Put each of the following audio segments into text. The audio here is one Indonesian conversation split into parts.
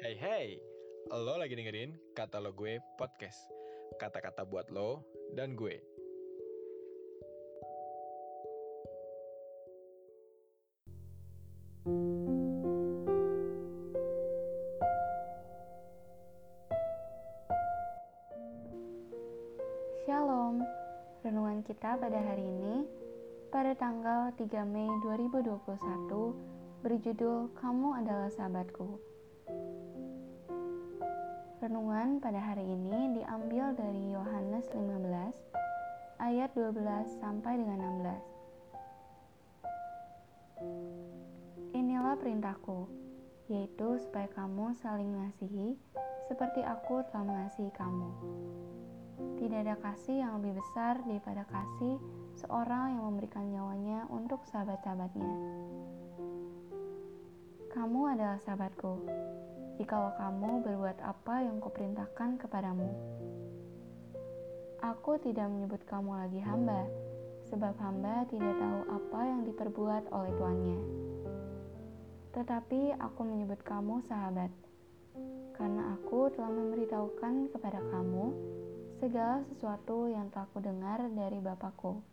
Hey hey, lo lagi dengerin kata lo gue podcast. Kata-kata buat lo dan gue. Shalom, renungan kita pada hari ini pada tanggal 3 Mei 2021 berjudul Kamu adalah sahabatku. Renungan pada hari ini diambil dari Yohanes 15 ayat 12 sampai dengan 16. Inilah perintahku, yaitu supaya kamu saling mengasihi seperti aku telah mengasihi kamu. Tidak ada kasih yang lebih besar daripada kasih seorang yang memberikan nyawanya untuk sahabat-sahabatnya. Kamu adalah sahabatku, jikalau kamu berbuat apa yang kuperintahkan kepadamu. Aku tidak menyebut kamu lagi hamba, sebab hamba tidak tahu apa yang diperbuat oleh tuannya. Tetapi aku menyebut kamu sahabat, karena aku telah memberitahukan kepada kamu segala sesuatu yang telah kudengar dari Bapakku.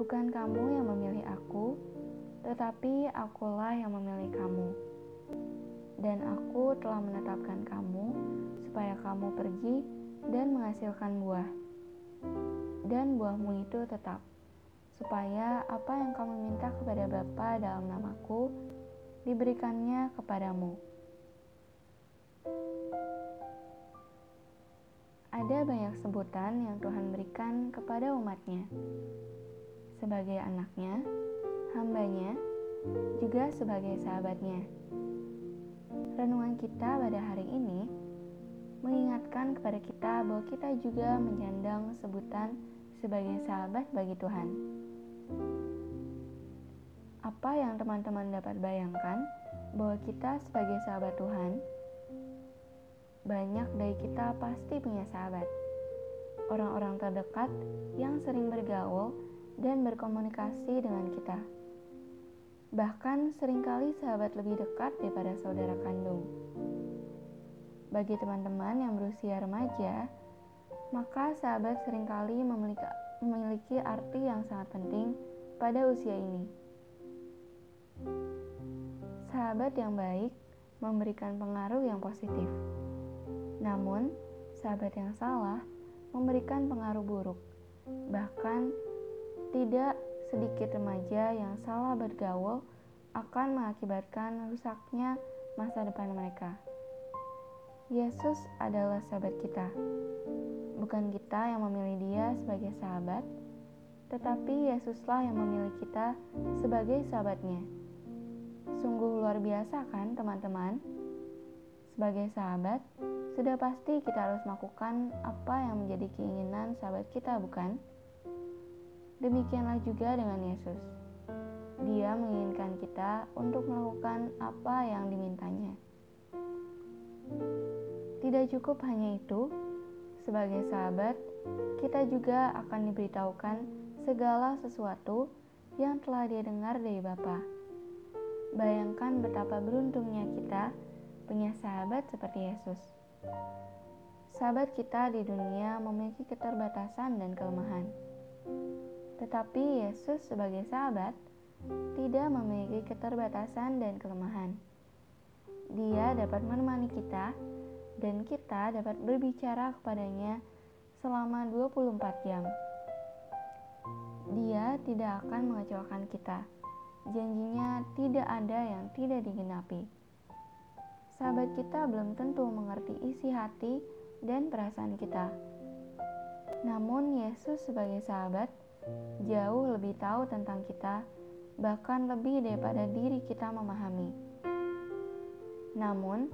Bukan kamu yang memilih aku, tetapi akulah yang memilih kamu. Dan aku telah menetapkan kamu supaya kamu pergi dan menghasilkan buah. Dan buahmu itu tetap, supaya apa yang kamu minta kepada Bapa dalam namaku, diberikannya kepadamu. Ada banyak sebutan yang Tuhan berikan kepada umatnya. Sebagai anaknya, hambanya, juga sebagai sahabatnya. Renungan kita pada hari ini mengingatkan kepada kita bahwa kita juga menyandang sebutan sebagai sahabat bagi Tuhan. Apa yang teman-teman dapat bayangkan bahwa kita sebagai sahabat Tuhan banyak dari kita pasti punya sahabat. Orang-orang terdekat yang sering bergaul dan berkomunikasi dengan kita. Bahkan sering kali sahabat lebih dekat daripada saudara kandung. Bagi teman-teman yang berusia remaja, maka sahabat sering kali memiliki, memiliki arti yang sangat penting pada usia ini. Sahabat yang baik memberikan pengaruh yang positif namun, sahabat yang salah memberikan pengaruh buruk. Bahkan, tidak sedikit remaja yang salah bergaul akan mengakibatkan rusaknya masa depan mereka. Yesus adalah sahabat kita. Bukan kita yang memilih dia sebagai sahabat, tetapi Yesuslah yang memilih kita sebagai sahabatnya. Sungguh luar biasa kan teman-teman? Sebagai sahabat, sudah pasti kita harus melakukan apa yang menjadi keinginan sahabat kita, bukan? Demikianlah juga dengan Yesus. Dia menginginkan kita untuk melakukan apa yang dimintanya. Tidak cukup hanya itu, sebagai sahabat, kita juga akan diberitahukan segala sesuatu yang telah dia dengar dari Bapa. Bayangkan betapa beruntungnya kita punya sahabat seperti Yesus. Sahabat kita di dunia memiliki keterbatasan dan kelemahan. Tetapi Yesus sebagai sahabat tidak memiliki keterbatasan dan kelemahan. Dia dapat menemani kita dan kita dapat berbicara kepadanya selama 24 jam. Dia tidak akan mengecewakan kita. Janjinya tidak ada yang tidak digenapi sahabat kita belum tentu mengerti isi hati dan perasaan kita. Namun, Yesus sebagai sahabat jauh lebih tahu tentang kita, bahkan lebih daripada diri kita memahami. Namun,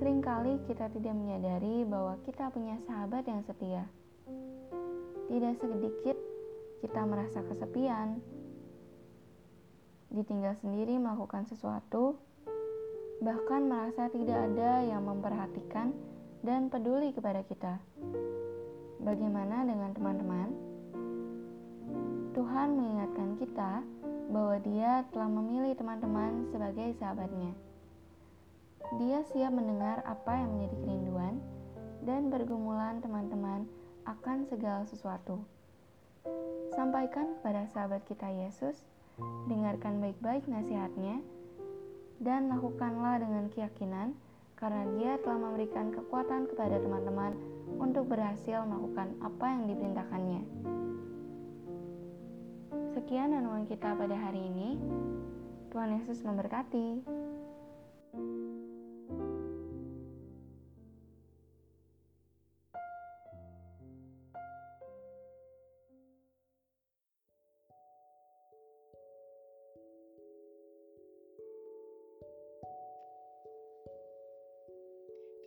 sering kali kita tidak menyadari bahwa kita punya sahabat yang setia. Tidak sedikit kita merasa kesepian, ditinggal sendiri melakukan sesuatu bahkan merasa tidak ada yang memperhatikan dan peduli kepada kita. Bagaimana dengan teman-teman? Tuhan mengingatkan kita bahwa Dia telah memilih teman-teman sebagai sahabatnya. Dia siap mendengar apa yang menjadi kerinduan dan bergumulan teman-teman akan segala sesuatu. Sampaikan kepada sahabat kita Yesus, dengarkan baik-baik nasihatnya, dan lakukanlah dengan keyakinan karena dia telah memberikan kekuatan kepada teman-teman untuk berhasil melakukan apa yang diperintahkannya. Sekian renungan kita pada hari ini. Tuhan Yesus memberkati.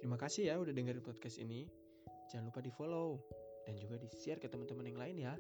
Terima kasih ya udah dengerin podcast ini. Jangan lupa di follow dan juga di share ke teman-teman yang lain ya.